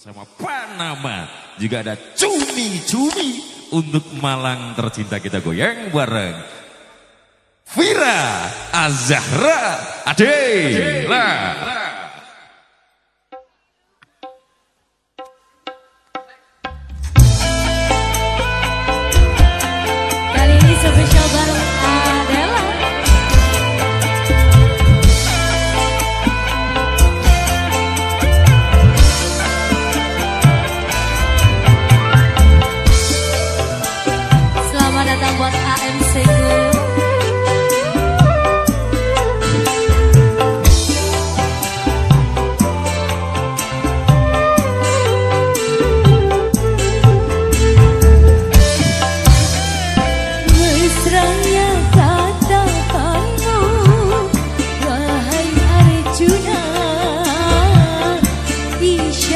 bersama Panama juga ada cumi-cumi untuk Malang tercinta kita goyang bareng Vira Azahra Adela Ade.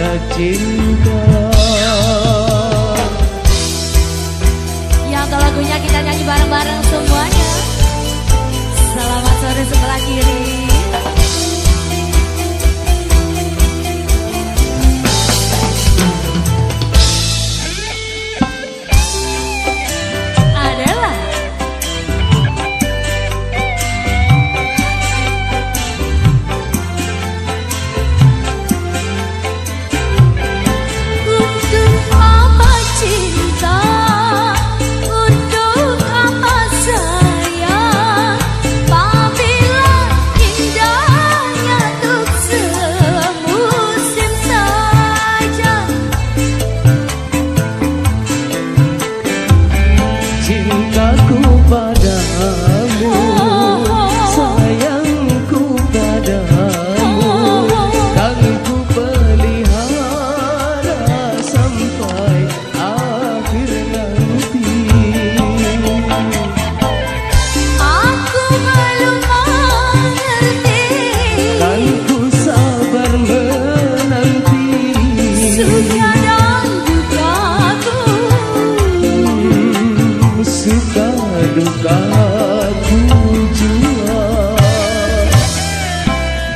rasa cinta.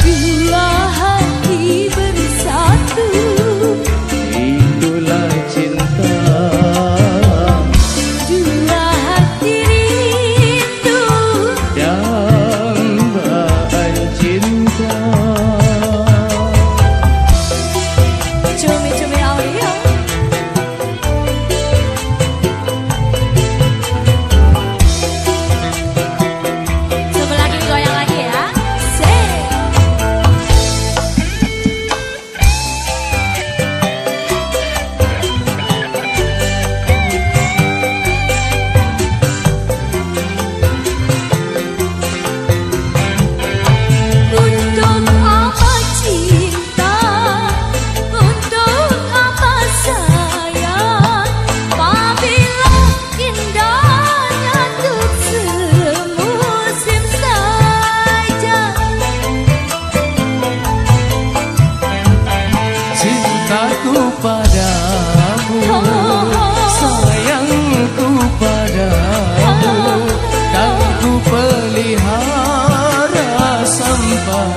Jual hati bersatu, itulah cinta. Jual hati rindu dalam cinta.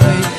away.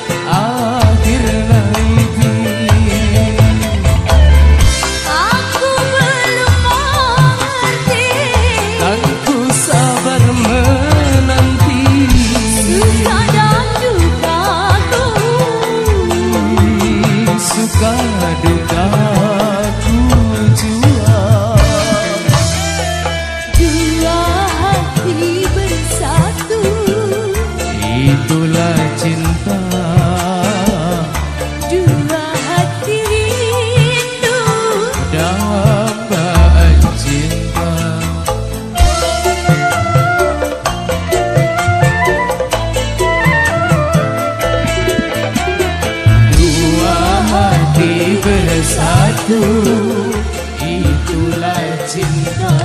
itulah cinta.